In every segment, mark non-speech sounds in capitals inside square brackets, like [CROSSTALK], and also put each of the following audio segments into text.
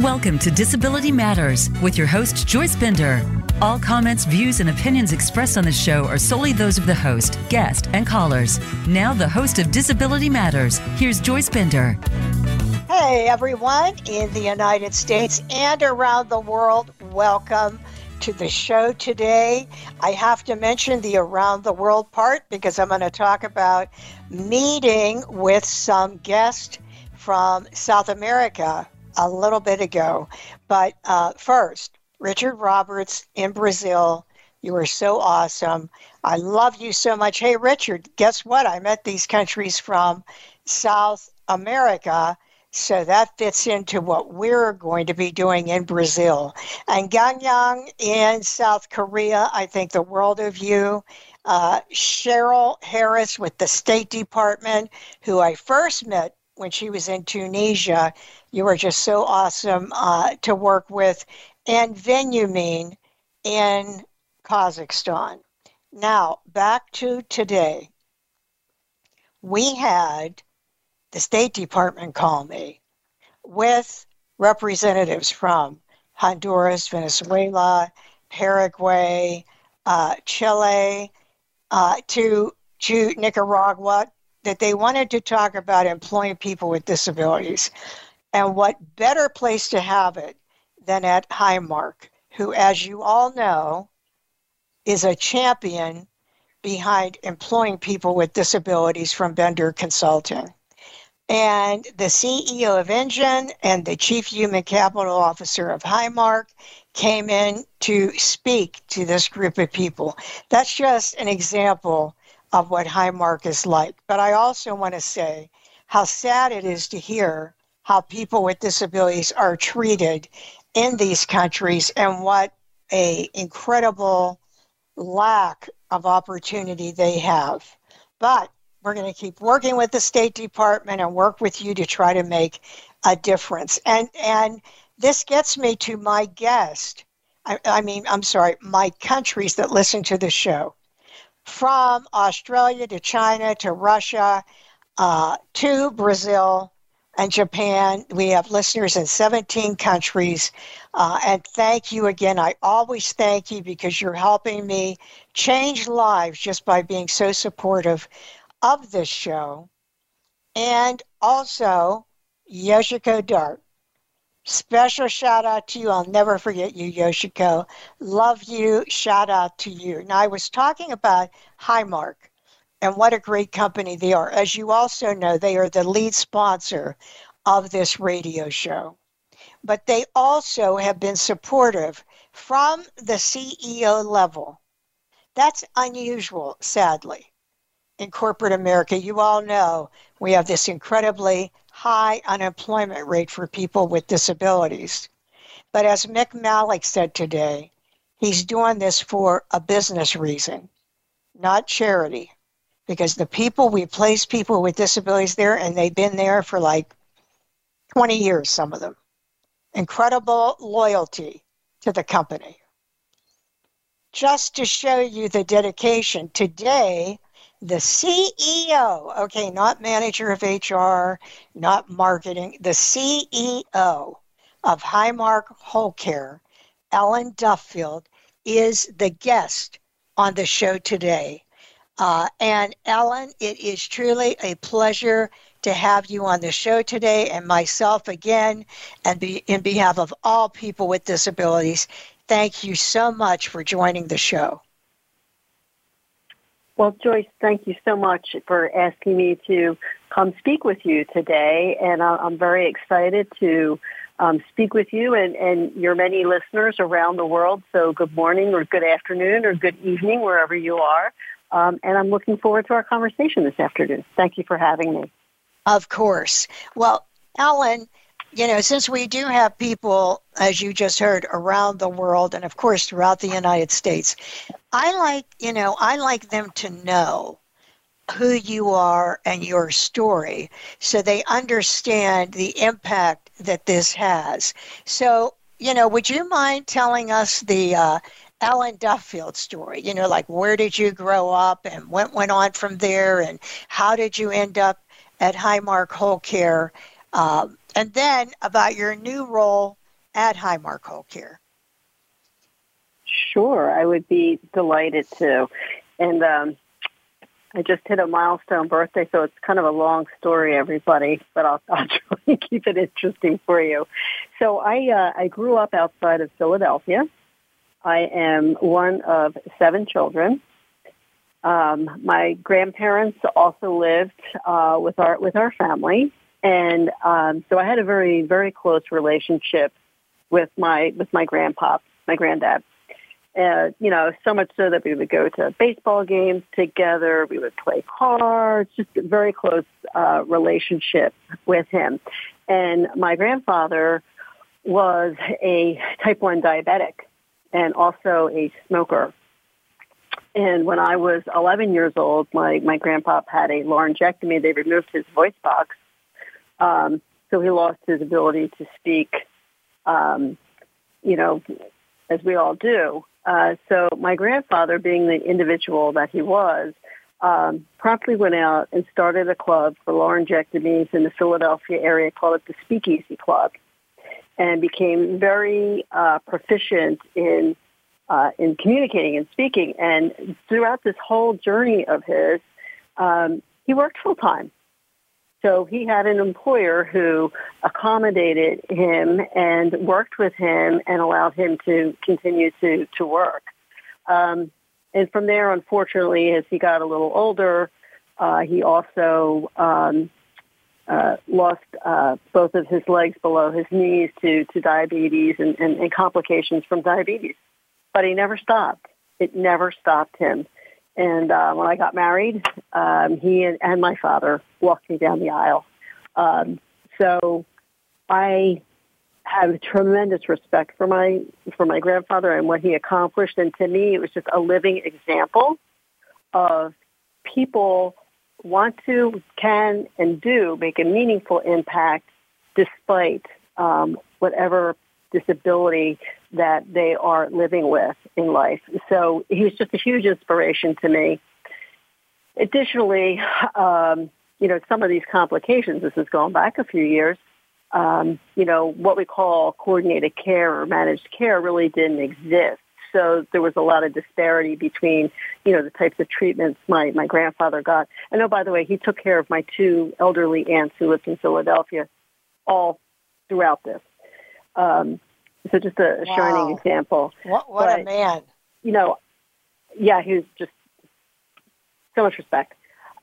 Welcome to Disability Matters with your host, Joyce Bender. All comments, views, and opinions expressed on the show are solely those of the host, guest, and callers. Now, the host of Disability Matters, here's Joyce Bender. Hey, everyone in the United States and around the world, welcome to the show today. I have to mention the around the world part because I'm going to talk about meeting with some guests from South America a little bit ago. But uh, first, Richard Roberts in Brazil. You are so awesome. I love you so much. Hey, Richard, guess what? I met these countries from South America. So that fits into what we're going to be doing in Brazil. And Ganyang in South Korea, I think the world of you. Uh, Cheryl Harris with the State Department, who I first met when she was in Tunisia. You were just so awesome uh, to work with. And Venumin in Kazakhstan. Now, back to today. We had the State Department call me with representatives from Honduras, Venezuela, Paraguay, uh, Chile, uh, to to Nicaragua, that they wanted to talk about employing people with disabilities. And what better place to have it than at Highmark, who, as you all know, is a champion behind employing people with disabilities from Bender Consulting. And the CEO of enGen and the Chief Human Capital Officer of Highmark came in to speak to this group of people. That's just an example of what Highmark is like. But I also want to say how sad it is to hear how people with disabilities are treated in these countries and what a incredible lack of opportunity they have. But we're going to keep working with the State Department and work with you to try to make a difference. And and this gets me to my guest. I, I mean, I'm sorry, my countries that listen to the show from Australia to China to Russia uh, to Brazil and Japan. We have listeners in 17 countries. Uh, and thank you again. I always thank you because you're helping me change lives just by being so supportive of this show. And also, Yoshiko Dart. Special shout out to you. I'll never forget you, Yoshiko. Love you. Shout out to you. Now, I was talking about Highmark and what a great company they are. As you also know, they are the lead sponsor of this radio show. But they also have been supportive from the CEO level. That's unusual, sadly, in corporate America. You all know we have this incredibly high unemployment rate for people with disabilities. But as Mick Malik said today, he's doing this for a business reason, not charity. Because the people, we place people with disabilities there, and they've been there for like 20 years, some of them. Incredible loyalty to the company. Just to show you the dedication, today the CEO, okay, not manager of HR, not marketing, the CEO of Highmark Whole Care, Ellen Duffield, is the guest on the show today. Uh, and Ellen, it is truly a pleasure to have you on the show today, and myself again, and be, in behalf of all people with disabilities, thank you so much for joining the show. Well, Joyce, thank you so much for asking me to come speak with you today. And I'm very excited to um, speak with you and, and your many listeners around the world. So good morning or good afternoon or good evening, wherever you are. Um, and I'm looking forward to our conversation this afternoon. Thank you for having me. Of course. Well, Ellen, you know, since we do have people, as you just heard, around the world and of course throughout the United States, I like, you know, I like them to know who you are and your story so they understand the impact that this has. So, you know, would you mind telling us the uh, Ellen Duffield story? You know, like where did you grow up and what went on from there and how did you end up at Highmark Whole Care? Um, and then about your new role at Highmark Home Care? Sure, I would be delighted to. And um, I just hit a milestone birthday, so it's kind of a long story, everybody, but I'll, I'll [LAUGHS] try and keep it interesting for you. So I, uh, I grew up outside of Philadelphia. I am one of seven children. Um, my grandparents also lived uh, with our with our family, and um, so I had a very very close relationship with my with my grandpa, my granddad. Uh, you know, so much so that we would go to baseball games together. We would play cards. Just a very close uh, relationship with him. And my grandfather was a type one diabetic and also a smoker. And when I was 11 years old, my, my grandpa had a laryngectomy. They removed his voice box. Um, so he lost his ability to speak, um, you know, as we all do. Uh, so my grandfather, being the individual that he was, um, promptly went out and started a club for laryngectomies in the Philadelphia area called it the Speakeasy Club and became very uh, proficient in uh, in communicating and speaking. And throughout this whole journey of his, um, he worked full time. So he had an employer who accommodated him and worked with him and allowed him to continue to, to work. Um, and from there, unfortunately, as he got a little older, uh, he also um, uh, lost uh, both of his legs below his knees to, to diabetes and, and, and complications from diabetes. But he never stopped. It never stopped him. And uh, when I got married, um, he and, and my father walked me down the aisle. Um, so I have tremendous respect for my for my grandfather and what he accomplished. And to me, it was just a living example of people want to, can, and do make a meaningful impact despite um, whatever disability that they are living with in life. So he's just a huge inspiration to me. Additionally, um, you know, some of these complications, this is going back a few years, um, you know, what we call coordinated care or managed care really didn't exist. So there was a lot of disparity between, you know, the types of treatments my, my grandfather got. And oh, by the way, he took care of my two elderly aunts who lived in Philadelphia all throughout this. Um, so just a, wow. shining example. What, what but, a man. You know, yeah, he was just so much respect.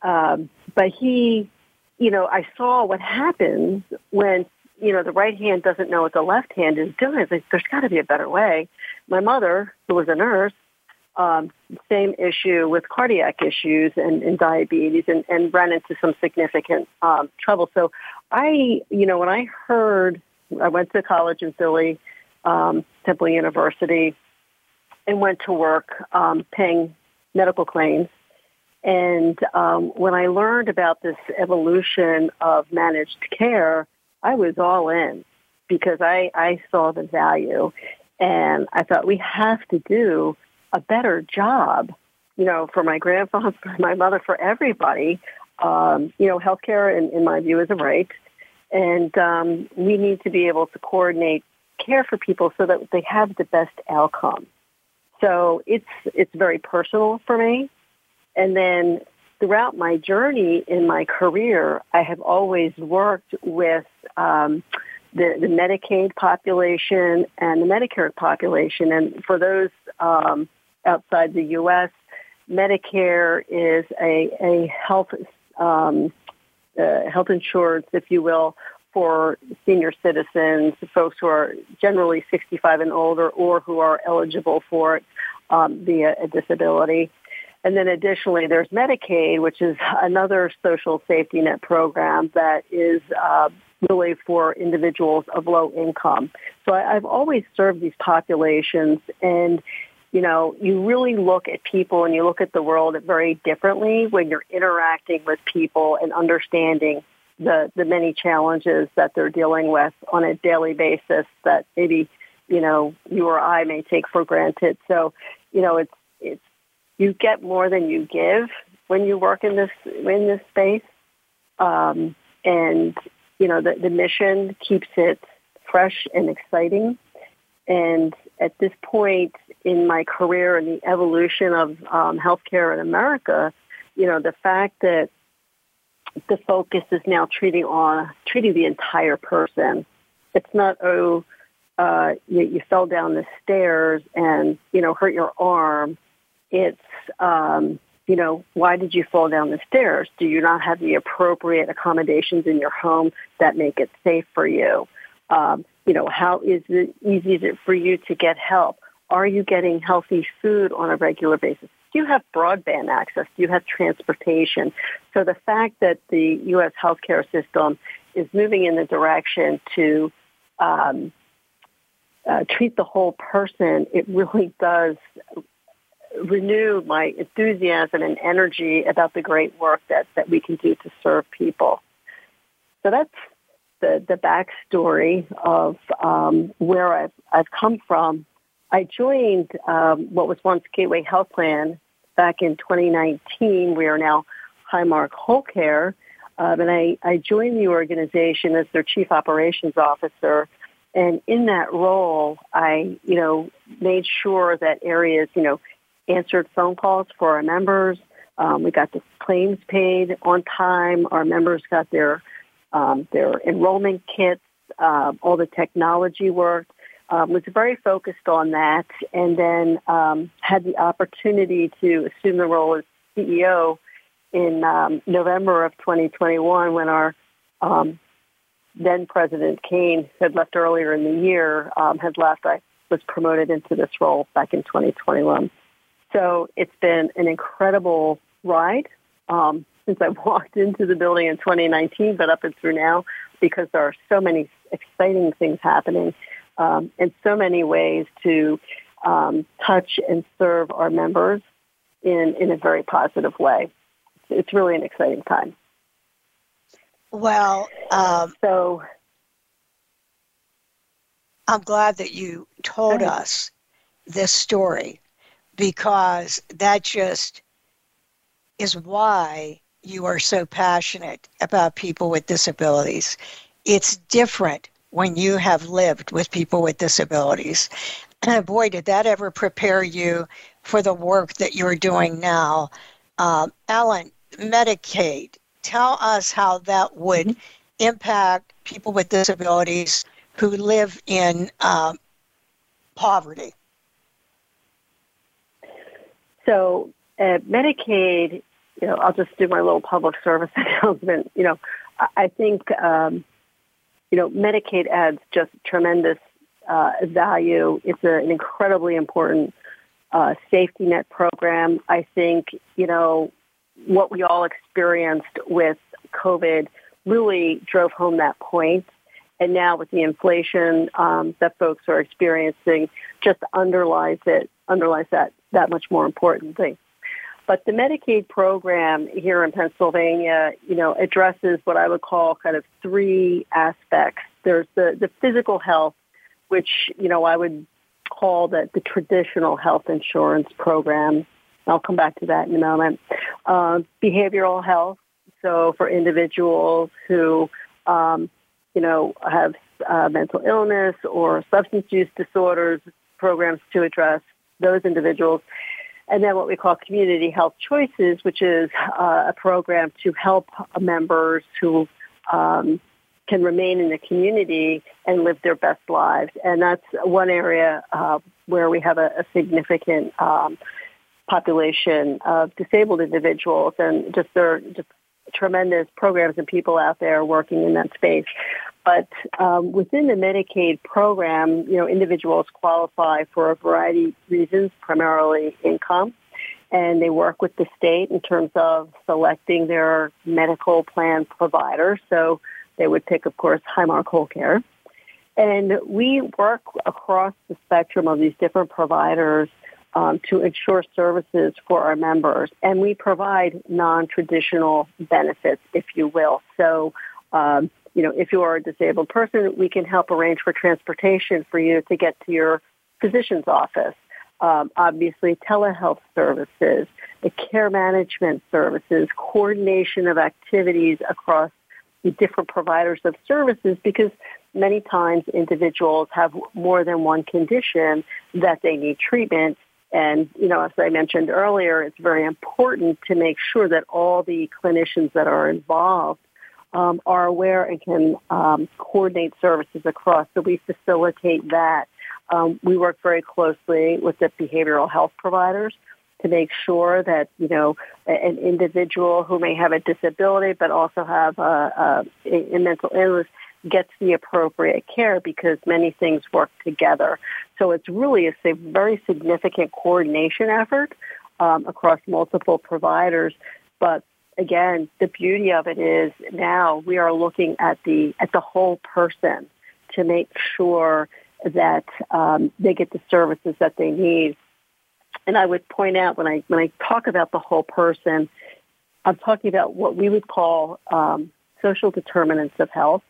Um, but he, you know, I saw what happens when you know, the right hand doesn't know what the left hand is doing. Like, there's got to be a better way. My mother, who was a nurse, um, same issue with cardiac issues and, and diabetes and, and ran into some significant um, trouble. So I, you know, when I heard, I went to college in Philly, um, Temple University, and went to work um, paying medical claims. And um, when I learned about this evolution of managed care, I was all in because I, I saw the value and I thought we have to do a better job, you know, for my grandfather, [LAUGHS] for my mother, for everybody. Um, you know, healthcare, in, in my view, is a right. And um, we need to be able to coordinate care for people so that they have the best outcome. So it's it's very personal for me. And then throughout my journey in my career, I have always worked with um, the, the Medicaid population and the Medicare population. And for those um, outside the U.S., Medicare is a, a health um, uh, health insurance, if you will, for senior citizens, folks who are generally 65 and older, or who are eligible for it um, via a disability. And then additionally, there's Medicaid, which is another social safety net program that is uh, really for individuals of low income. So I, I've always served these populations and you know, you really look at people and you look at the world very differently when you're interacting with people and understanding the, the many challenges that they're dealing with on a daily basis that maybe, you know, you or I may take for granted. So, you know, it's, it's you get more than you give when you work in this in this space. Um, and you know the, the mission keeps it fresh and exciting. And at this point in my career and the evolution of um, healthcare in America, you know, the fact that the focus is now treating on treating the entire person. It's not oh, uh, you, you fell down the stairs and you know hurt your arm. It's um, you know why did you fall down the stairs? Do you not have the appropriate accommodations in your home that make it safe for you? Um, you know how is it easy is it for you to get help? Are you getting healthy food on a regular basis? You have broadband access? You have transportation? So the fact that the U.S. healthcare system is moving in the direction to um, uh, treat the whole person, it really does renew my enthusiasm and energy about the great work that, that we can do to serve people. So that's the, the backstory of um, where I've, I've come from I joined um, what was once Gateway Health Plan back in 2019. We are now Highmark Whole Care. Um, and I, I joined the organization as their chief operations officer. And in that role, I, you know, made sure that areas, you know, answered phone calls for our members. Um, we got the claims paid on time. Our members got their um, their enrollment kits. Uh, all the technology worked um, was very focused on that, and then um, had the opportunity to assume the role as CEO in um, November of 2021 when our um, then President Kane had left earlier in the year, um, had left. I was promoted into this role back in 2021. So it's been an incredible ride um, since I [LAUGHS] walked into the building in 2019, but up and through now because there are so many exciting things happening um, in so many ways to um, touch and serve our members in, in a very positive way. It's really an exciting time. Well, um, so I'm glad that you told us this story because that just is why you are so passionate about people with disabilities. It's different when you have lived with people with disabilities. And [CLEARS THROAT] boy, did that ever prepare you for the work that you're doing now. Um, Ellen, Medicaid, tell us how that would mm-hmm. impact people with disabilities who live in um, poverty. So, uh, Medicaid, you know, I'll just do my little public service [LAUGHS] announcement. You know, I think um, you know, Medicaid adds just tremendous uh, value. It's a, an incredibly important uh, safety net program. I think, you know, what we all experienced with COVID really drove home that point. And now with the inflation um, that folks are experiencing, just underlies it, underlies that that much more important thing. But the Medicaid program here in Pennsylvania, you know, addresses what I would call kind of three aspects. There's the, the physical health, which, you know, I would call the, the traditional health insurance program. I'll come back to that in a moment. Uh, behavioral health, so for individuals who, um, you know, have uh, mental illness or substance use disorders, programs to address those individuals and then what we call community health choices, which is uh, a program to help members who um, can remain in the community and live their best lives. And that's one area uh, where we have a, a significant um, population of disabled individuals, and just there are just tremendous programs and people out there working in that space. But um, within the Medicaid program, you know, individuals qualify for a variety of reasons, primarily income, and they work with the state in terms of selecting their medical plan provider. So they would pick, of course, Highmark Whole Care. And we work across the spectrum of these different providers um, to ensure services for our members. And we provide non-traditional benefits, if you will. So um, you know, if you are a disabled person, we can help arrange for transportation for you to get to your physician's office. Um, obviously, telehealth services, the care management services, coordination of activities across the different providers of services because many times individuals have more than one condition that they need treatment. And, you know, as I mentioned earlier, it's very important to make sure that all the clinicians that are involved um, are aware and can um, coordinate services across. So we facilitate that. Um, we work very closely with the behavioral health providers to make sure that you know an individual who may have a disability but also have a, a, a mental illness gets the appropriate care because many things work together. So it's really a, very significant coordination effort um, across multiple providers. But again, the beauty of it is now we are looking at the at the whole person to make sure that um, they get the services that they need. And I would point out when I when I talk about the whole person, I'm talking about what we would call um, social determinants of health,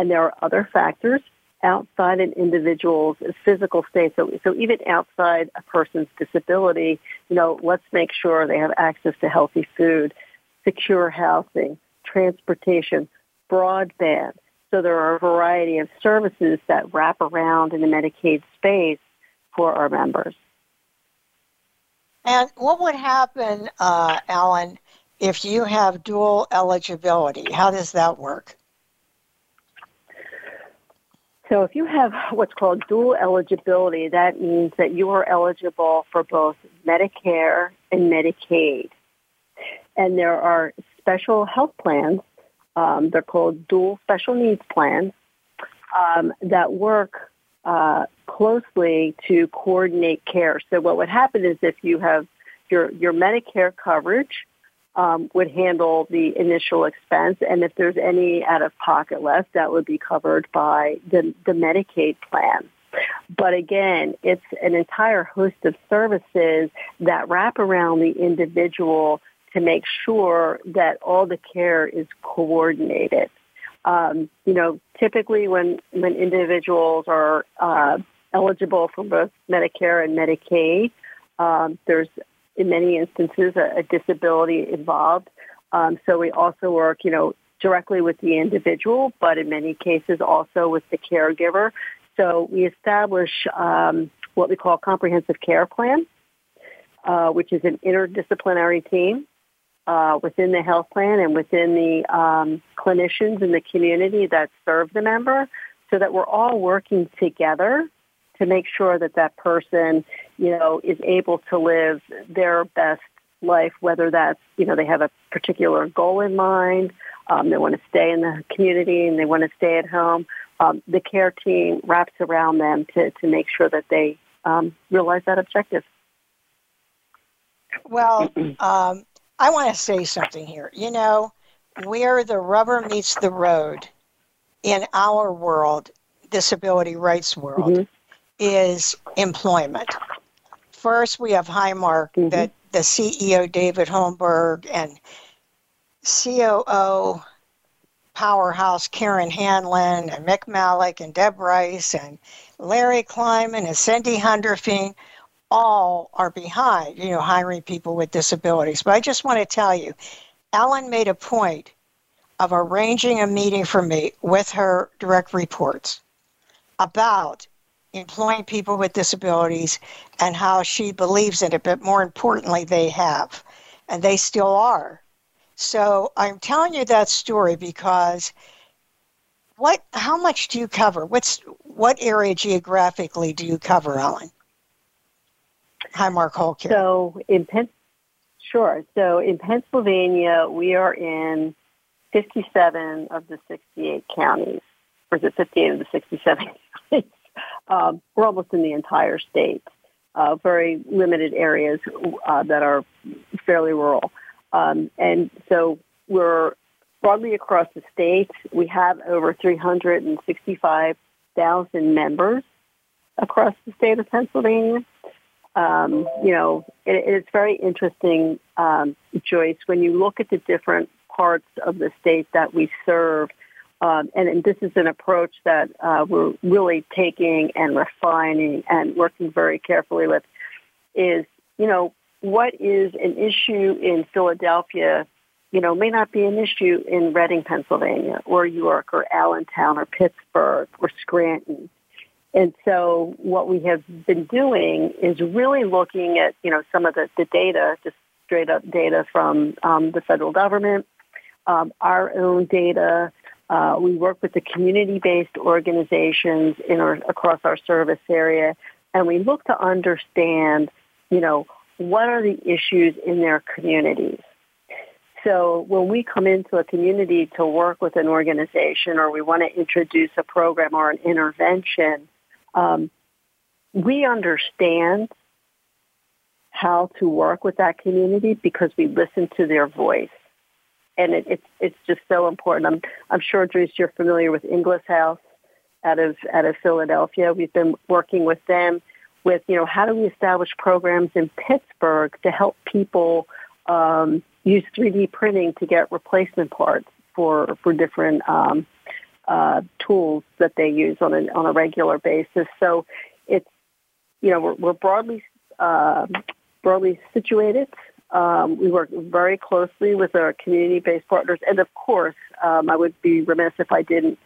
and there are other factors outside an individual's physical state. So, so even outside a person's disability, you know, let's make sure they have access to healthy food, secure housing, transportation, broadband. So there are a variety of services that wrap around in the Medicaid space for our members. And what would happen, uh, Ellen, if you have dual eligibility? How does that work? So if you have what's called dual eligibility, that means that you are eligible for both Medicare and Medicaid. And there are special health plans, um, they're called dual special needs plans, um, that work uh, closely to coordinate care. So what would happen is if you have your, your Medicare coverage um, would handle the initial expense, and if there's any out of pocket left, that would be covered by the, the Medicaid plan. But again, it's an entire host of services that wrap around the individual to make sure that all the care is coordinated. Um, you know, typically when when individuals are uh, eligible for both Medicare and Medicaid, um, there's in many instances a, a disability involved. Um, so we also work, you know, directly with the individual, but in many cases also with the caregiver. So we establish um, what we call comprehensive care plan, uh, which is an interdisciplinary team uh, within the health plan and within the um, clinicians in the community that serve the member, so that we're all working together to make sure that that person, you know, is able to live their best life, whether that's, you know, they have a particular goal in mind, um, they want to stay in the community and they want to stay at home. Um, the care team wraps around them to, to make sure that they um, realize that objective. Well, [CLEARS THROAT] um, I want to say something here. You know, where the rubber meets the road in our world, disability rights world, mm-hmm is employment. First, we have Highmark, mm-hmm. that the CEO David Holmberg and COO powerhouse Karen Hanlon and Mick Malik and Deb Rice and Larry Kleiman and Cindy Hunderfing all are behind, you know, hiring people with disabilities. But I just want to tell you, Ellen made a point of arranging a meeting for me with her direct reports about employing people with disabilities and how she believes in it, but more importantly, they have, and they still are. So I'm telling you that story because what? How much do you cover? What's what area geographically do you cover, Ellen? Highmark Whole Care. So in Pen- sure. So in Pennsylvania, we are in 57 of the 68 counties, or is it 58 of the 67 [LAUGHS] counties? Um, we're almost in the entire state. Uh, very limited areas uh, that are fairly rural. Um, and so we're broadly across the state. We have over 365,000 members across the state of Pennsylvania. Um, you know, it, it's very interesting, um, Joyce, when you look at the different parts of the state that we serve, um, and, and, this is an approach that uh, we're really taking and refining and working very carefully with is, you know, what is an issue in Philadelphia you know, may not be an issue in Reading, Pennsylvania, or York, or Allentown, or Pittsburgh, or Scranton. And so what we have been doing is really looking at, you know, some of the, the data, just straight up data from um, the federal government, um, our own data. Uh, we work with the community-based organizations in our, across our service area, and we look to understand, you know, what are the issues in their communities. So when we come into a community to work with an organization or we want to introduce a program or an intervention, um, we understand how to work with that community because we listen to their voice. And it, it's it's just so important. I'm I'm sure Joyce, you're familiar with Inglis House out of out of Philadelphia. We've been working with them with you know how do we establish programs in Pittsburgh to help people um, use 3D printing to get replacement parts for for different um, uh, tools that they use on a on a regular basis. So it's you know we're, we're broadly uh, broadly situated. Um, we work very closely with our community-based partners, and of course, um, I would be remiss if I didn't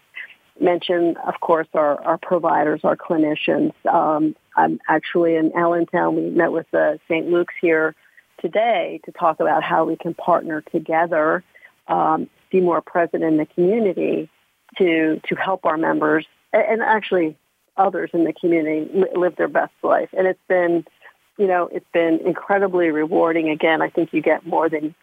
mention, of course, our, our providers, our clinicians. Um, I'm actually in Allentown. We met with the St. Luke's here today to talk about how we can partner together, um, be more present in the community to to help our members and actually others in the community live their best life. And it's been, you know, it's been incredibly rewarding. Again, I think you get more than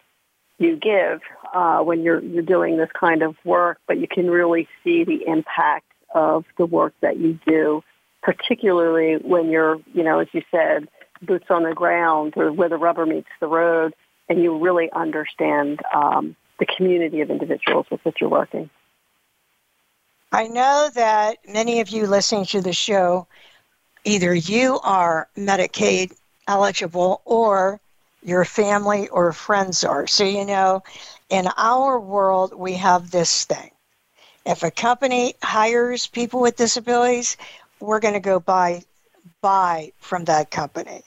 you give uh, when you're you're doing this kind of work, but you can really see the impact of the work that you do, particularly when you're, you know, as you said, boots on the ground or where the rubber meets the road, and you really understand um, the community of individuals with which you're working. I know that many of you listening to the show, either you are Medicaid eligible or your family or friends are. So, you know, in our world, we have this thing. If a company hires people with disabilities, we're going to go buy buy from that company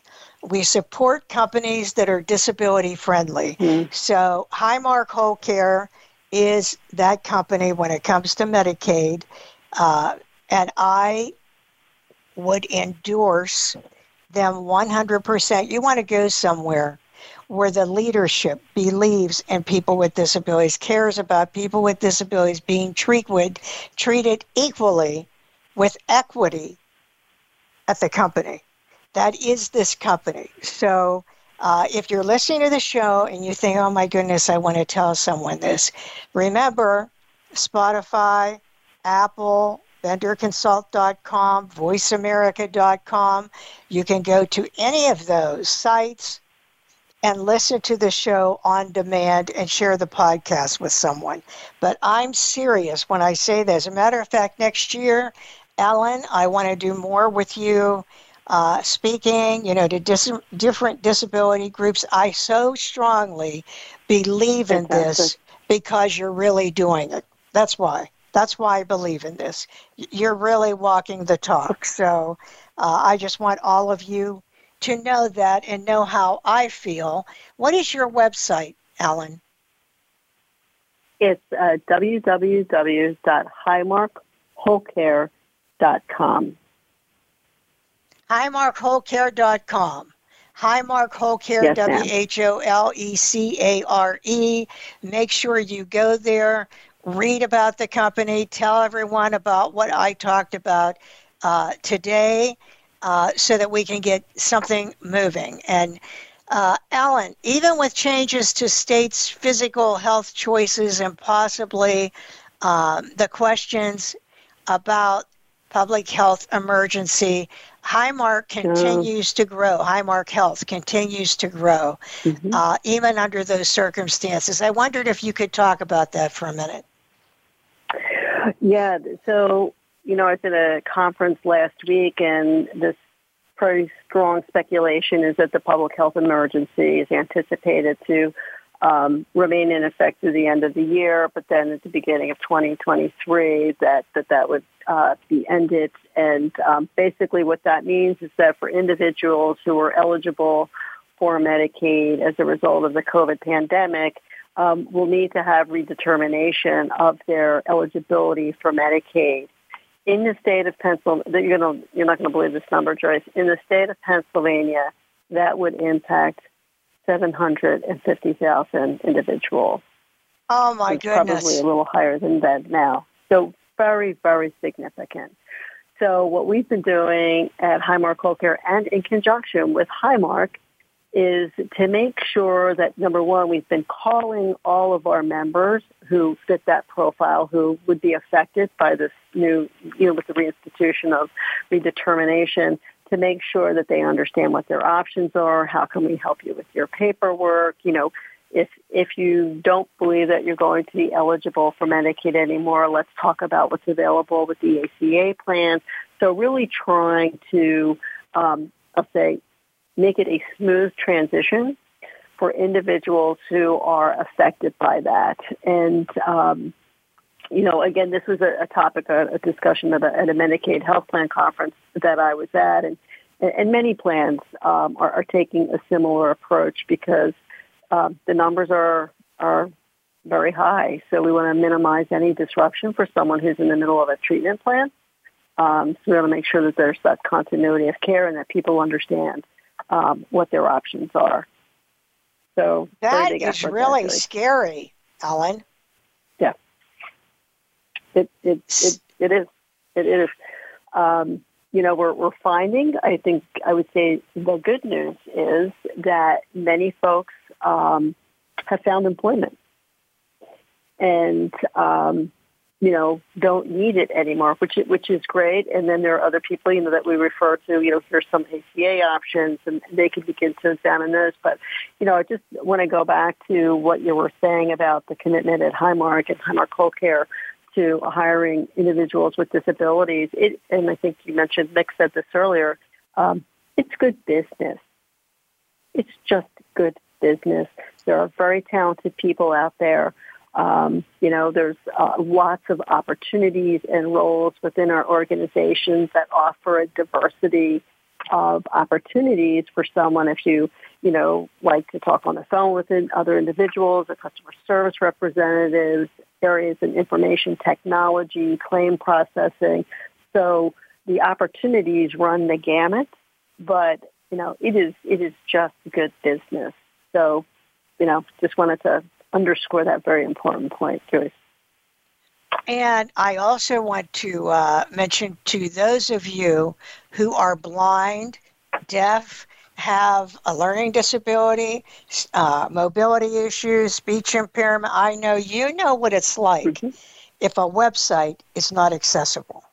we support companies that are disability friendly. Mm-hmm. So Highmark Whole Care is that company when it comes to Medicaid, uh, and I would endorse them 100%. You want to go somewhere where the leadership believes in people with disabilities, cares about people with disabilities being treated treated equally with equity at the company that is this company. So uh, if you're listening to the show and you think, oh my goodness, I want to tell someone this, remember Spotify, Apple, benderconsult.com, voiceamerica.com. You can go to any of those sites and listen to the show on demand and share the podcast with someone. But I'm serious when I say this. As a matter of fact, next year, Ellen, I want to do more with you uh, speaking, you know, to dis- different disability groups. I so strongly believe in this because you're really doing it. That's why. That's why I believe in this. You're really walking the talk. So uh, I just want all of you to know that and know how I feel. What is your website, Ellen? It's uh, www.highmarkwholecare.com highmarkwholecare.com. Highmark Whole Care, yes, W H O L E C A R E. Make sure you go there, read about the company, tell everyone about what I talked about uh, today uh, so that we can get something moving. And uh, Ellen, even with changes to states' physical health choices and possibly um, the questions about public health emergency, Highmark continues to grow. Highmark Health continues to grow, mm-hmm. uh, even under those circumstances. I wondered if you could talk about that for a minute. Yeah, so, you know, I was at a conference last week, and this pretty strong speculation is that the public health emergency is anticipated to um, remain in effect through the end of the year, but then at the beginning of 2023, that that, that would uh, be ended. And um, basically, what that means is that for individuals who are eligible for Medicaid as a result of the COVID pandemic, um, will need to have redetermination of their eligibility for Medicaid. In the state of Pennsylvania, you're, gonna, you're not going to believe this number, Joyce. In the state of Pennsylvania, that would impact 750,000 individuals. Oh my it's goodness! Probably a little higher than that now. So very, very significant. So what we've been doing at Highmark Care and in conjunction with Highmark is to make sure that number one, we've been calling all of our members who fit that profile who would be affected by this new, you know, with the reinstitution of redetermination to make sure that they understand what their options are. How can we help you with your paperwork? You know, if if you don't believe that you're going to be eligible for Medicaid anymore, let's talk about what's available with the ACA plans. So really trying to, um, I'll say, make it a smooth transition for individuals who are affected by that. And, um, you know, again, this was a, a topic, a, a discussion at a, at a, Medicaid health plan conference that I was at. And, and many plans um, are, are, taking a similar approach because um, the numbers are, are very high. So we want to minimize any disruption for someone who's in the middle of a treatment plan. Um, so we want to make sure that there's that continuity of care and that people understand um, what their options are. So that is really scary, Ellen. Yeah, it it it, it is it is. Um, you know, we're we're finding. I think I would say the good news is that many folks um, have found employment, and um, you know, don't need it anymore, which which is great. And then there are other people, you know, that we refer to. You know, here's some ACA options, and they can begin to examine those. But you know, I just want to go back to what you were saying about the commitment at Highmark and Highmark Whole Care to hiring individuals with disabilities. It, and I think you mentioned Mick said this earlier. Um, it's good business. It's just good business. There are very talented people out there um, you know, there's uh, lots of opportunities and roles within our organizations that offer a diversity of opportunities for someone if you, you know, like to talk on the phone with other individuals, or customer service representatives, areas in information technology, claim processing. So the opportunities run the gamut, but you know, it is it is just good business. So, you know, just wanted to underscore that very important point, Joyce. And I also want to uh, mention to those of you who are blind, deaf, have a learning disability, uh, mobility issues, speech impairment. I know you know what it's like mm-hmm. if a website is not accessible.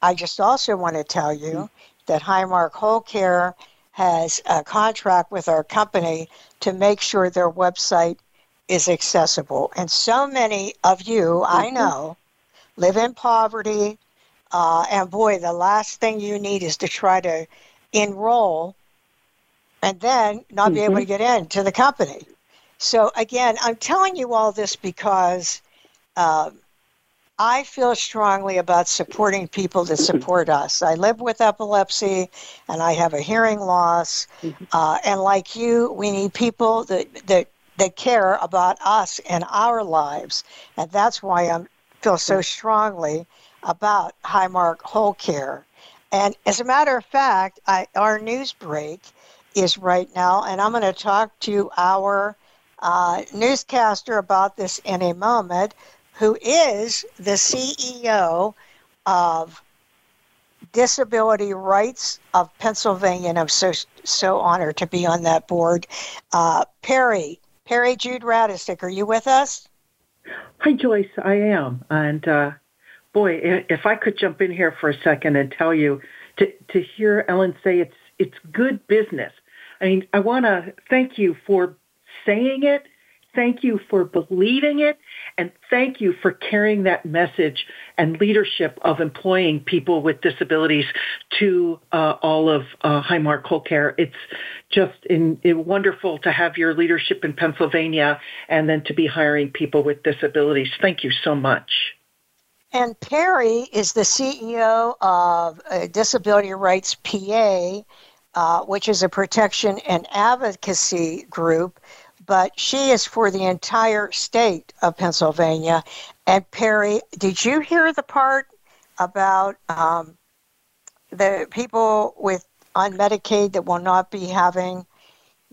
I just also want to tell you mm-hmm. that Highmark Whole Care has a contract with our company to make sure their website is accessible. And so many of you, I mm-hmm. know, live in poverty. Uh, and boy, the last thing you need is to try to enroll and then not mm-hmm. be able to get in to the company. So, again, I'm telling you all this because uh, I feel strongly about supporting people that mm-hmm. support us. I live with epilepsy and I have a hearing loss. Mm-hmm. Uh, and like you, we need people that, that that care about us and our lives. And that's why I feel so strongly about Highmark Whole Care. And as a matter of fact, I, our news break is right now, and I'm going to talk to our uh, newscaster about this in a moment, who is the CEO of Disability Rights of Pennsylvania, and I'm so so honored to be on that board. Uh, Peri Peri Jude Radecic, are you with us? Hi, Joyce. I am. And uh, boy, if I could jump in here for a second and tell you to, to hear Ellen say it's it's good business. I mean, I want to thank you for saying it Thank you for believing it and thank you for carrying that message and leadership of employing people with disabilities to uh, all of uh, Highmark Whole Care. It's just in, in wonderful to have your leadership in Pennsylvania and then to be hiring people with disabilities. Thank you so much. And Peri is the CEO of uh, Disability Rights PA, uh, which is a protection and advocacy group but she is for the entire state of Pennsylvania. And Peri, did you hear the part about um, the people with on Medicaid that will not be having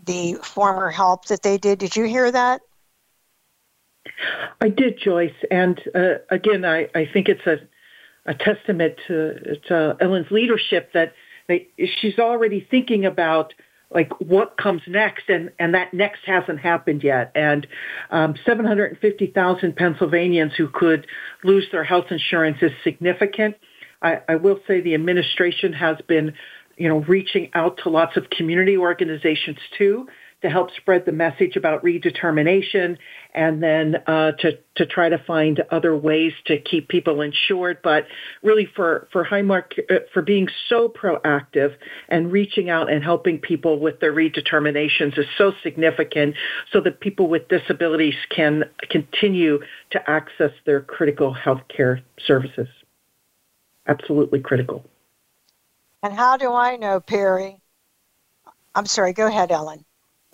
the former help that they did? Did you hear that? I did, Joyce. And uh, again, I, I think it's a, a testament to, to Ellen's leadership that they, she's already thinking about like what comes next and, and that next hasn't happened yet. And um, 750,000 Pennsylvanians who could lose their health insurance is significant. I, I will say the administration has been, you know, reaching out to lots of community organizations too to help spread the message about redetermination and then uh, to, to try to find other ways to keep people insured. But really for, for Highmark, uh, for being so proactive and reaching out and helping people with their redeterminations is so significant so that people with disabilities can continue to access their critical health care services. Absolutely critical. And how do I know, Peri? I'm sorry, go ahead, Ellen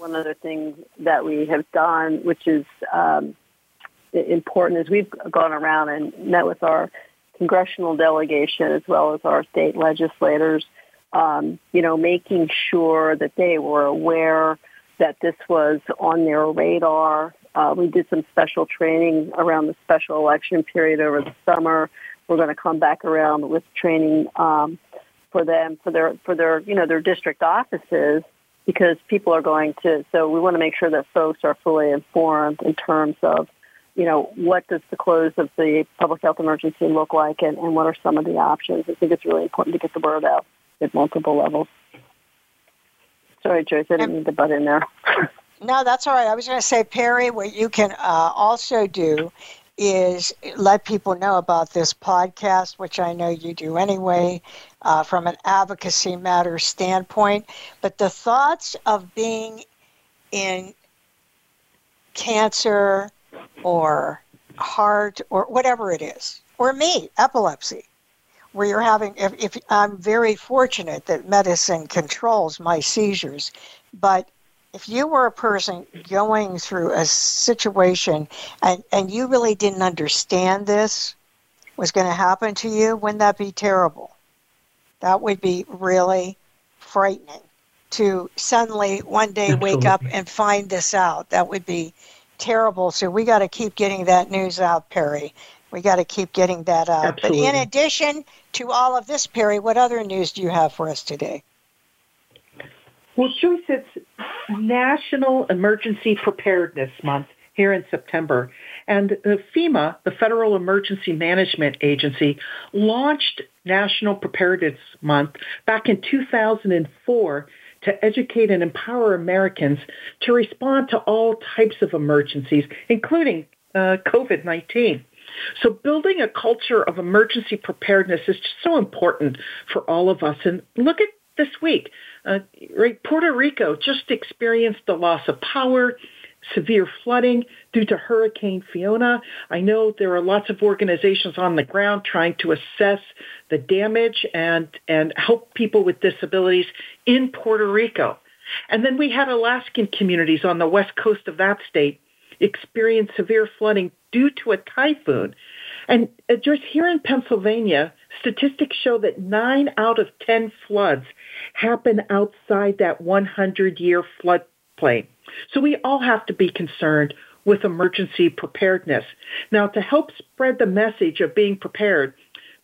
one other thing that we have done, which is um, important, is we've gone around and met with our congressional delegation as well as our state legislators, um, you know, making sure that they were aware that this was on their radar. Uh, we did some special training around the special election period over the summer. We're going to come back around with training um, for them for their for their you know their district offices because people are going to, so we want to make sure that folks are fully informed in terms of, you know, what does the close of the public health emergency look like and, and what are some of the options. I think it's really important to get the word out at multiple levels. Sorry, Joyce, I didn't mean to butt in there. [LAUGHS] no, that's all right. I was going to say, Peri, what you can uh, also do is let people know about this podcast, which I know you do anyway, uh, from an advocacy matter standpoint. But the thoughts of being in cancer or heart or whatever it is, or me, epilepsy, where you're having, if, if I'm very fortunate that medicine controls my seizures, but if you were a person going through a situation and, and you really didn't understand this was going to happen to you, wouldn't that be terrible? That would be really frightening to suddenly one day Absolutely. wake up and find this out. That would be terrible. So we got to keep getting that news out, Peri. We got to keep getting that out. Absolutely. But in addition to all of this, Peri, what other news do you have for us today? Well, Joyce, it's National Emergency Preparedness Month here in September. And FEMA, the Federal Emergency Management Agency, launched National Preparedness Month back in 2004 to educate and empower Americans to respond to all types of emergencies, including uh, COVID-19. So building a culture of emergency preparedness is just so important for all of us. And look at this week. Uh, right, Puerto Rico just experienced the loss of power, severe flooding due to Hurricane Fiona. I know there are lots of organizations on the ground trying to assess the damage and, and help people with disabilities in Puerto Rico. And then we had Alaskan communities on the west coast of that state experience severe flooding due to a typhoon. And uh, just here in Pennsylvania, statistics show that nine out of 10 floods happen outside that 100-year floodplain. So we all have to be concerned with emergency preparedness. Now, to help spread the message of being prepared,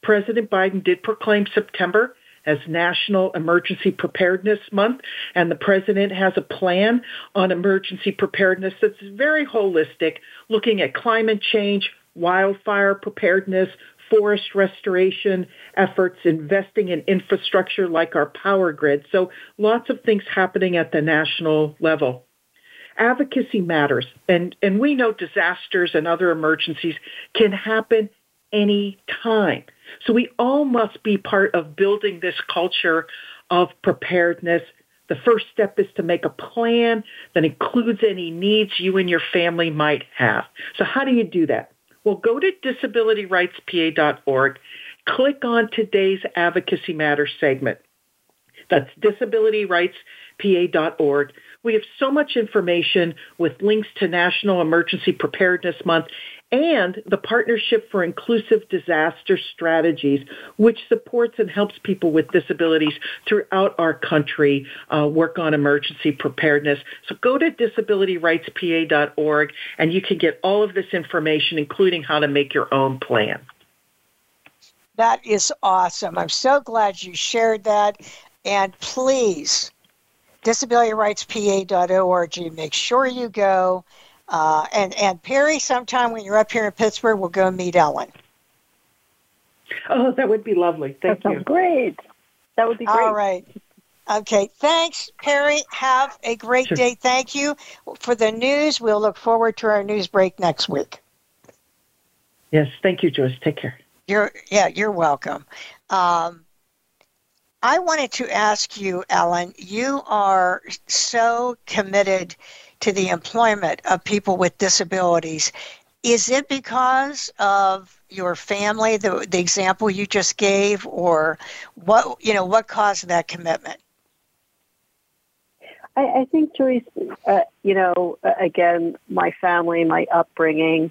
President Biden did proclaim September as National Emergency Preparedness Month, and the president has a plan on emergency preparedness that's very holistic, looking at climate change, wildfire preparedness, forest restoration efforts, investing in infrastructure like our power grid. So lots of things happening at the national level. Advocacy matters, and, and we know disasters and other emergencies can happen any time. So we all must be part of building this culture of preparedness. The first step is to make a plan that includes any needs you and your family might have. So how do you do that? Well, go to disabilityrightspa.org, click on today's Advocacy Matters segment. That's disabilityrightspa.org, We have so much information with links to National Emergency Preparedness Month and the Partnership for Inclusive Disaster Strategies, which supports and helps people with disabilities throughout our country uh, work on emergency preparedness. So go to disabilityrightspa.org and you can get all of this information, including how to make your own plan. That is awesome. I'm so glad you shared that. And please, disabilityrightspa.org, make sure you go. Uh, and, and Peri, sometime when you're up here in Pittsburgh, we'll go meet Ellen. Oh, that would be lovely. Thank that you. [LAUGHS] great. That would be great. All right. Okay. Thanks, Peri. Have a great sure. day. Thank you for the news. We'll look forward to our news break next week. Yes. Thank you, Joyce. Take care. You're yeah, you're welcome. Um, I wanted to ask you, Ellen. You are so committed to the employment of people with disabilities. Is it because of your family, the the example you just gave, or what you know? What caused that commitment? I, I think, Joyce. Uh, you know, again, my family, my upbringing.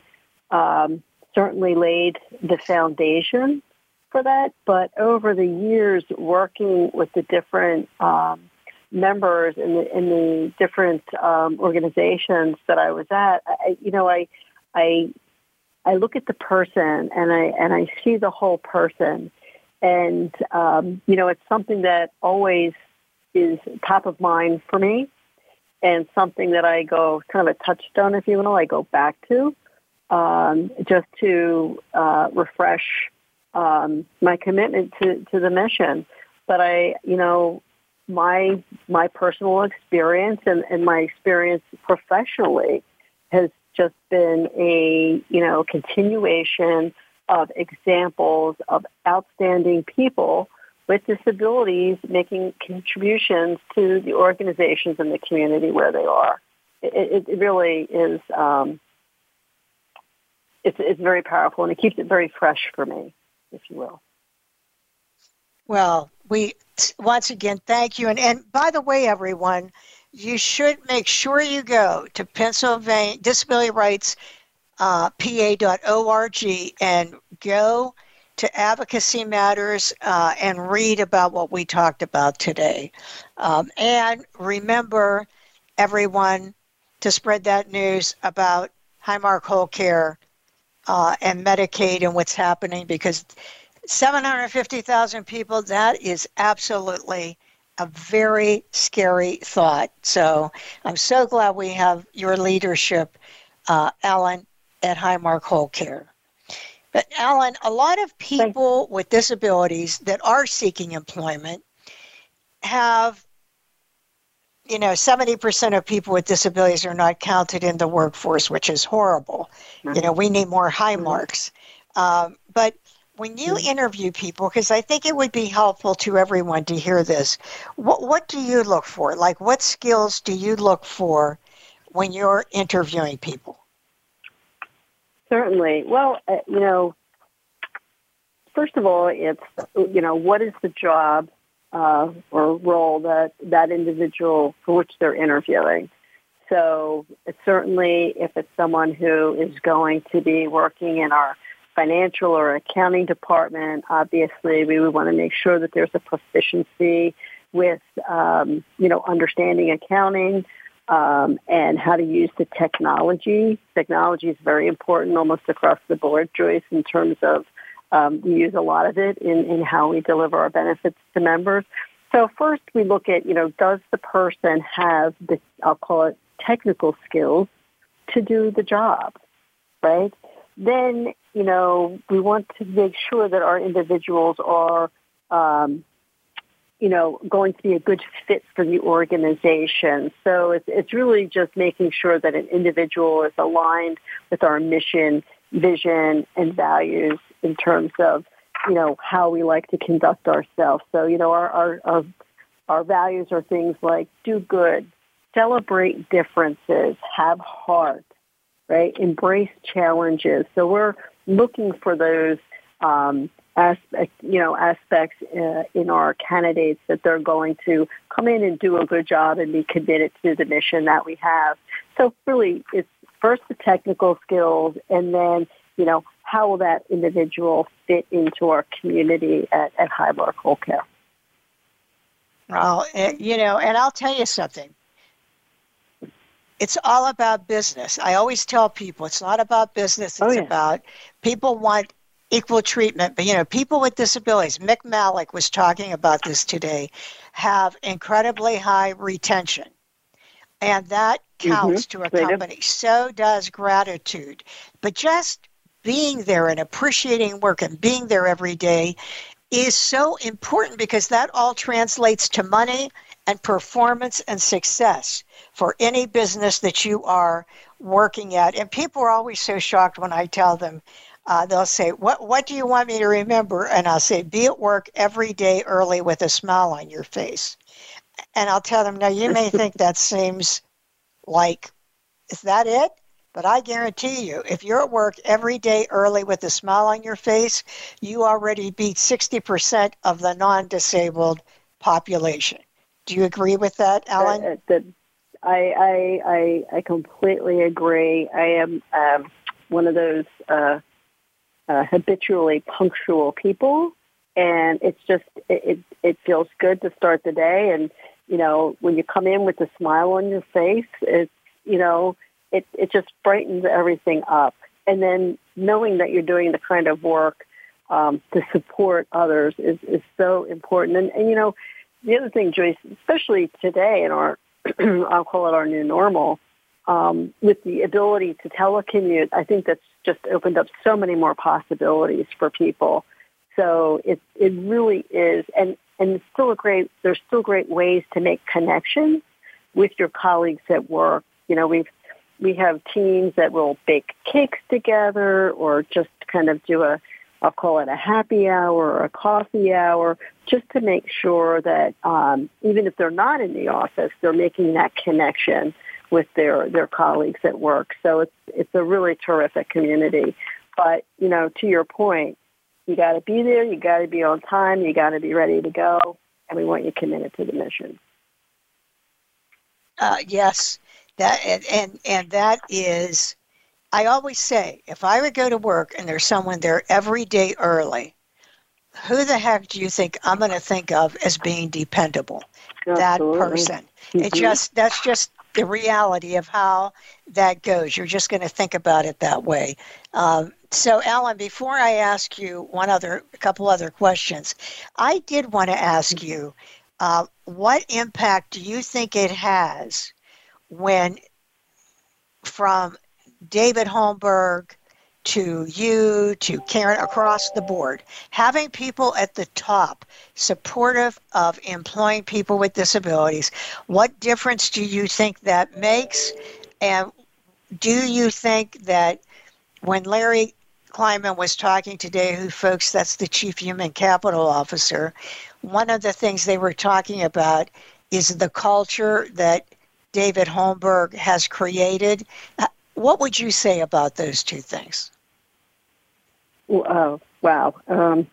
Um, certainly laid the foundation for that. But over the years, working with the different um, members in the, in the different um, organizations that I was at, I, you know, I, I, I look at the person and I and I see the whole person, and um, you know, it's something that always is top of mind for me, and something that I go kind of a touchstone, if you will, I go back to um, just to uh, refresh um, my commitment to, to the mission. But I, you know, my my personal experience and, and my experience professionally has just been a you know continuation of examples of outstanding people with disabilities making contributions to the organizations and the community where they are. It, it really is um, it's it's very powerful and it keeps it very fresh for me, if you will. Well, we once again thank you, and and by the way, everyone, you should make sure you go to Pennsylvania Disability Rights uh, PA.org and go to Advocacy Matters uh, and read about what we talked about today. Um, and remember, everyone, to spread that news about Highmark Whole Care uh, and Medicaid and what's happening because 750,000 people, that is absolutely a very scary thought. So I'm so glad we have your leadership, uh, Ellen, at Highmark Whole Care. But Ellen, a lot of people with disabilities that are seeking employment have you know, 70% of people with disabilities are not counted in the workforce, which is horrible. Mm-hmm. You know, we need more high mm-hmm. marks. Um, but when you mm-hmm. interview people, because I think it would be helpful to everyone to hear this, what, what do you look for? Like, what skills do you look for when you're interviewing people? Certainly. Well, uh, you know, first of all, it's, you know, what is the job? Uh, or role that that individual for which they're interviewing. So certainly, if it's someone who is going to be working in our financial or accounting department, obviously we would want to make sure that there's a proficiency with, um, you know, understanding accounting um, and how to use the technology. Technology is very important almost across the board, Joyce, in terms of um, we use a lot of it in, in how we deliver our benefits to members. So first we look at, you know, does the person have the, I'll call it technical skills to do the job, right? Then, you know, we want to make sure that our individuals are, um, you know, going to be a good fit for the organization. So it's, it's really just making sure that an individual is aligned with our mission, vision, and values in terms of you know how we like to conduct ourselves. So you know our our our, our values are things like do good, celebrate differences, have heart, right? Embrace challenges. So we're looking for those um, aspect, you know, aspects uh, in our candidates that they're going to come in and do a good job and be committed to the mission that we have. So really, it's first the technical skills, and then you know how will that individual fit into our community at, at Highmark Whole Care. Well, you know, and I'll tell you something. It's all about business. I always tell people it's not about business. Oh, it's oh, yeah. about people want equal treatment. But, you know, people with disabilities, Mick Malik was talking about this today, have incredibly high retention. And that mm-hmm. counts mm-hmm. to a company. So does gratitude. But just being there and appreciating work and being there every day is so important because that all translates to money and performance and success for any business that you are working at. And people are always so shocked when I tell them, uh, they'll say, what, what do you want me to remember? And I'll say, be at work every day early with a smile on your face. And I'll tell them, now you may think that [LAUGHS] seems like, is that it? But I guarantee you, if you're at work every day early with a smile on your face, you already beat 60% of the non disabled population. Do you agree with that, Ellen? Uh, the, I, I, I, I completely agree. I am um, one of those uh, uh, habitually punctual people, and it's just it, it, feels good to start the day. And you know, when you come in with a smile on your face, it's you know, it it just brightens everything up. And then knowing that you're doing the kind of work um, to support others is is so important. And, and you know, the other thing, Joyce, especially today in our [CLEARS THROAT] I'll call it our new normal, um, with the ability to telecommute, I think that's just opened up so many more possibilities for people. So it it really is, and and still a great. There's still great ways to make connections with your colleagues at work. You know, we've we have teams that will bake cakes together, or just kind of do a I'll call it a happy hour or a coffee hour, just to make sure that um, even if they're not in the office, they're making that connection with their their colleagues at work. So it's it's a really terrific community. But you know, to your point, you got to be there, you got to be on time, you got to be ready to go, and we want you committed to the mission. Uh, yes, that and, and and that is. I always say, if I would go to work and there's someone there every day early, who the heck do you think I'm going to think of as being dependable? Absolutely. That person. Mm-hmm. It just that's just the reality of how that goes. You're just going to think about it that way. Um, so, Ellen, before I ask you one other, a couple other questions, I did want to ask you, uh, what impact do you think it has when, from David Holmberg to you, to Karen, across the board, having people at the top supportive of employing people with disabilities, what difference do you think that makes? And do you think that when Larry Kleiman was talking today, who folks, that's the Chief Human Capital Officer, one of the things they were talking about is the culture that David Holmberg has created. Uh, what would you say about those two things? Oh, wow. Um,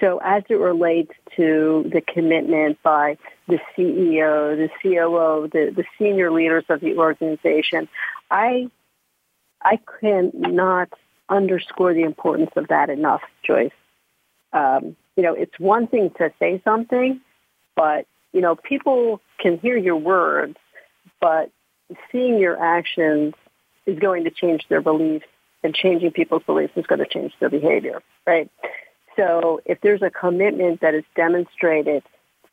so, as it relates to the commitment by the CEO, the COO, the, the senior leaders of the organization, I I cannot underscore the importance of that enough, Joyce. Um, you know, it's one thing to say something, but you know, people can hear your words, but seeing your actions is going to change their beliefs and changing people's beliefs is going to change their behavior, right? So if there's a commitment that is demonstrated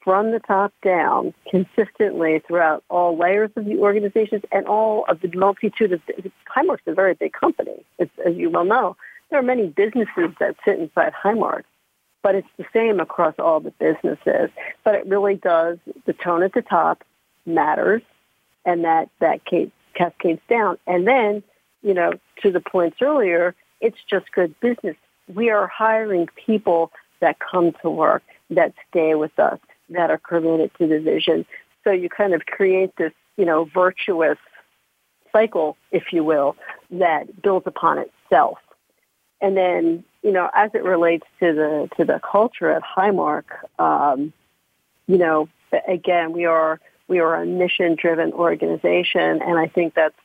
from the top down consistently throughout all layers of the organizations and all of the multitude of Highmark's a very big company, as, as you well know. There are many businesses that sit inside Highmark, but it's the same across all the businesses. But it really does, the tone at the top matters, and that, that cascades down. And then you know, to the points earlier, it's just good business. We are hiring people that come to work, that stay with us, that are committed to the vision. So you kind of create this, you know, virtuous cycle, if you will, that builds upon itself. and then you know, as it relates to the to the culture at Highmark, um, you know, again, we are we are a mission driven organization, and I think that's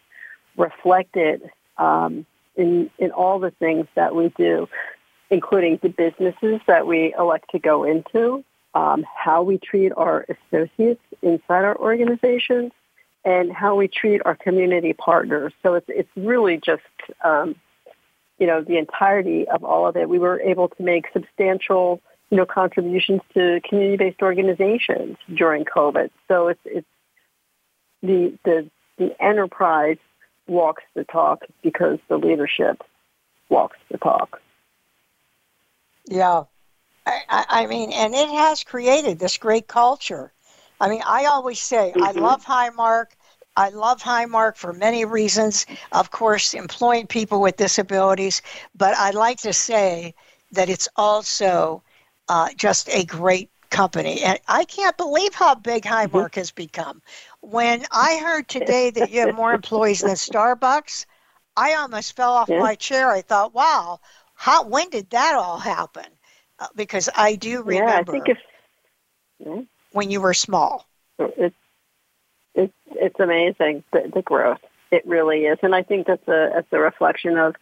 reflected um, in in all the things that we do, including the businesses that we elect to go into, um, how we treat our associates inside our organizations, and how we treat our community partners. So it's it's really just um, you know the entirety of all of it. We were able to make substantial you know contributions to community based organizations during COVID. So it's it's the the the enterprise walks the talk because the leadership walks the talk. Yeah. I, I mean, and it has created this great culture. I mean, I always say mm-hmm. I love Highmark. I love Highmark for many reasons. Of course, employing people with disabilities, but I like to say that it's also uh, just a great company. And I can't believe how big mm-hmm. Highmark has become. When I heard today that you have more employees than Starbucks, I almost fell off yeah. my chair. I thought, wow, how when did that all happen? Uh, because I do remember yeah, I think if, yeah. when you were small. It's it's it's amazing the, the growth. It really is, and I think that's a that's a reflection of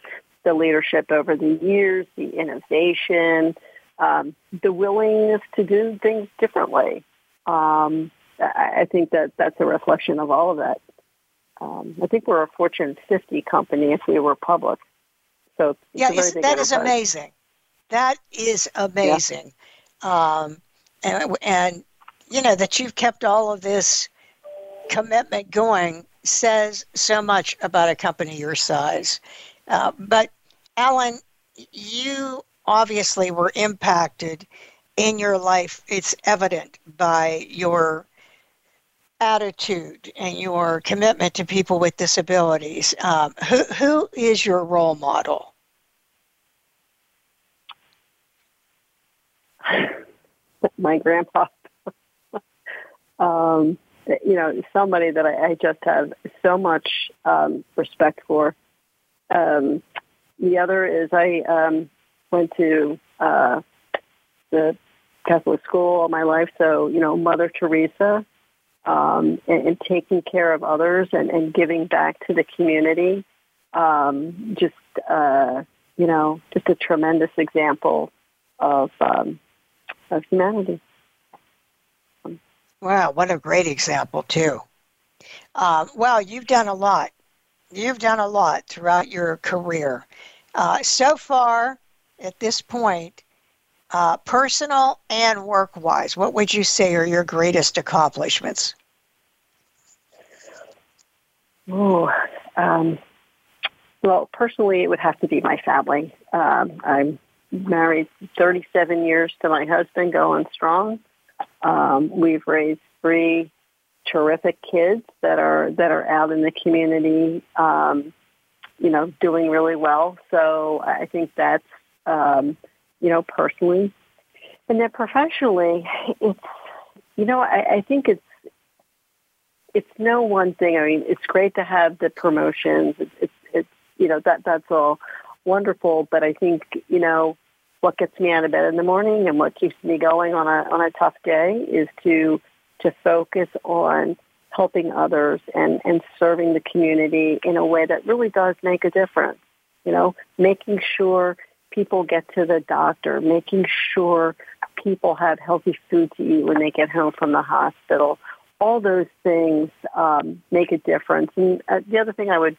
the leadership over the years, the innovation, um, the willingness to do things differently. Um, I, I think that that's a reflection of all of that. Um, I think we're a Fortune 50 company if we were public. So yeah, that is amazing. That is amazing. Yeah. Um, and, and, you know, that you've kept all of this commitment going says so much about a company your size. Uh, but, Ellen, you obviously were impacted in your life. It's evident by your attitude and your commitment to people with disabilities. Um, who, who is your role model? [LAUGHS] My grandpa. [LAUGHS] um, you know, somebody that I, I just have so much um, respect for. Um, the other is I um, went to uh, the Catholic school all my life, so you know, Mother Teresa um, and, and, taking care of others and, and, giving back to the community. Um, just uh, you know, just a tremendous example of um, of humanity. Wow, what a great example too. Uh, well, you've done a lot. You've done a lot throughout your career. Uh, so far, at this point, uh, personal and work wise, what would you say are your greatest accomplishments? Oh, um, well, personally, it would have to be my family. Um, I'm married 37 years to my husband, going strong. Um, we've raised three terrific kids that are that are out in the community, um, you know, doing really well. So I think that's um, you know, personally. And then professionally, it's, you know, I, I think it's, it's no one thing. I mean, it's great to have the promotions. It's, it's, it's, you know, that, that's all wonderful. But I think, you know, what gets me out of bed in the morning and what keeps me going on a, on a tough day is to, to focus on helping others and, and serving the community in a way that really does make a difference. You know, making sure people get to the doctor, making sure people have healthy food to eat when they get home from the hospital. All those things um, make a difference. And uh, the other thing I would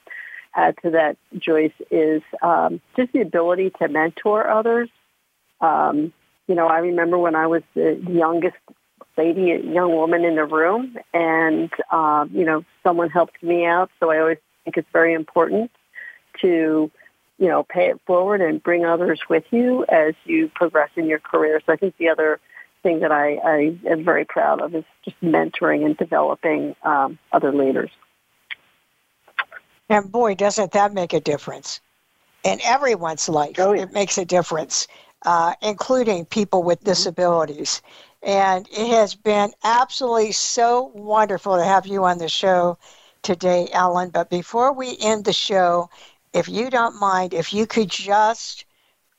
add to that, Joyce, is um, just the ability to mentor others. Um, you know, I remember when I was the youngest lady, young woman in the room, and um, you know, someone helped me out. So I always think it's very important to you know, pay it forward and bring others with you as you progress in your career. So I think the other thing that I, I am very proud of is just mentoring and developing um, other leaders. And boy, doesn't that make a difference in everyone's life? Oh, yeah. It makes a difference, uh, including people with mm-hmm. disabilities. And it has been absolutely so wonderful to have you on the show today, Ellen. But before we end the show, if you don't mind, if you could just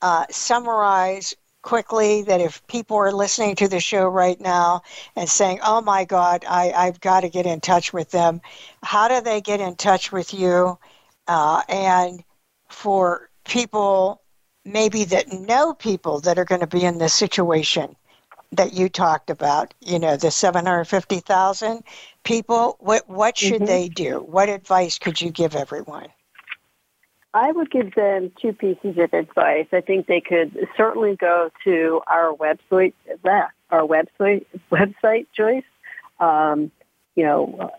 uh, summarize quickly that if people are listening to the show right now and saying, "Oh my God, I, I've got to get in touch with them," how do they get in touch with you? Uh, and for people maybe that know people that are going to be in this situation that you talked about, you know, the 750,000 people, what, what should mm-hmm. they do? What advice could you give everyone? I would give them two pieces of advice. I think they could certainly go to our website, our website, website, Joyce. Um, you know,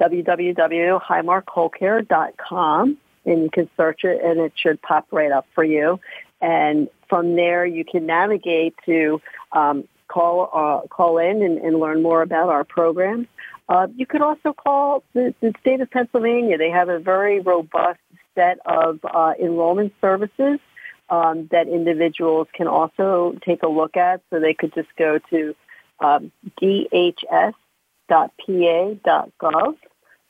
www.highmarkwholecare.com, and you can search it, and it should pop right up for you. And from there, you can navigate to um, call uh, call in and, and, learn more about our programs. Uh, you could also call the, the, state of Pennsylvania. They have a very robust set of uh, enrollment services um, that individuals can also take a look at. So they could just go to um, dhs.pa.gov.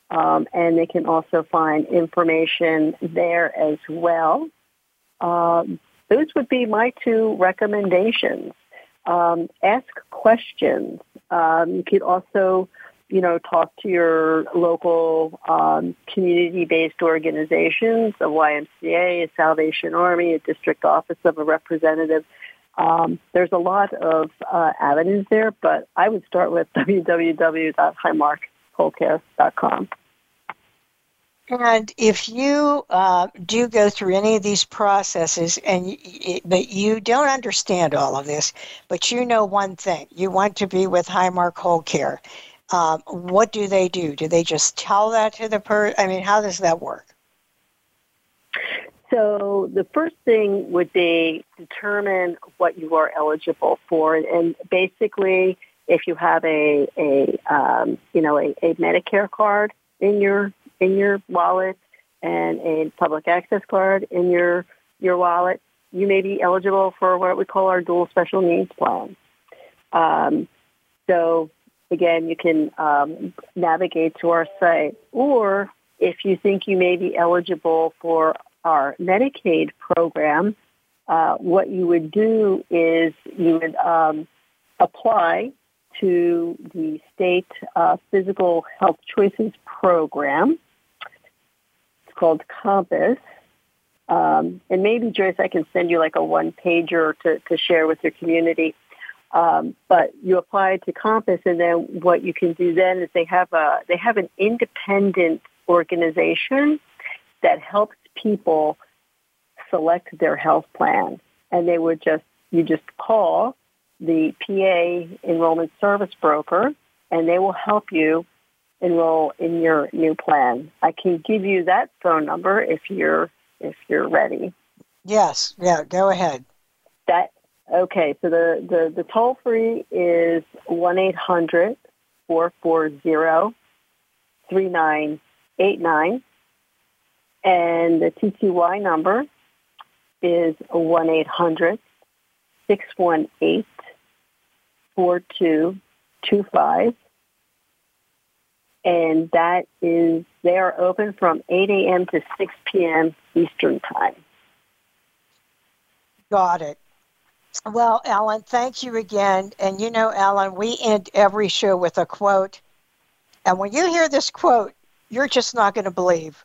Um, and they can also find information there as well. Um, those would be my two recommendations. Um, ask questions. Um, you could also, you know, talk to your local um, community-based organizations, a YMCA, a Salvation Army, a district office of a representative. Um, there's a lot of uh, avenues there, but I would start with [LAUGHS] www.highmarkwholecare.com. And if you uh, do go through any of these processes, and but you don't understand all of this, but you know one thing: you want to be with Highmark Whole Care. Um, what do they do? Do they just tell that to the person? I mean, how does that work? So the first thing would be determine what you are eligible for, and basically, if you have a a um, you know a, a Medicare card in your in your wallet and a public access card in your your wallet, you may be eligible for what we call our dual special needs plan. Um, so again, you can um, navigate to our site, or if you think you may be eligible for our Medicaid program, uh, what you would do is you would um, apply to the state uh, physical health choices program It's called Compass. Um, and maybe Joyce, I can send you like a one pager to, to share with your community. Um, but you apply to Compass, and then what you can do then is they have a they have an independent organization that helps people select their health plan, and they would just you just call the PA enrollment service broker, and they will help you enroll in your new plan. I can give you that phone number if you're if you're ready. Yes, yeah, go ahead. That okay, so the, the, the toll free is one eight hundred four four zero three nine eight nine and the TTY number is one eight hundred six one eight four two two five and that is they are open from 8 a.m. to 6 p.m. Eastern Time. Got it. Well, Ellen, thank you again. And you know, Ellen, we end every show with a quote. And when you hear this quote, you're just not going to believe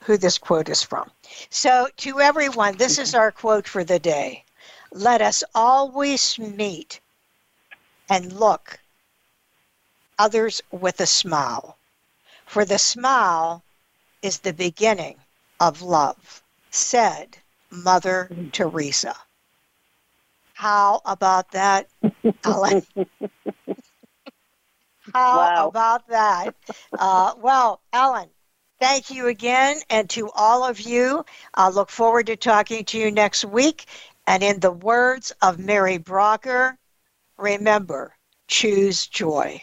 who this quote is from. So, to everyone, this is our quote for the day. Let us always meet and look others with a smile. For the smile is the beginning of love, said Mother Teresa. How about that, Ellen? [LAUGHS] How wow. about that? Uh, well, Ellen, thank you again. And to all of you, I look forward to talking to you next week. And in the words of Mary Brocker, remember, choose joy.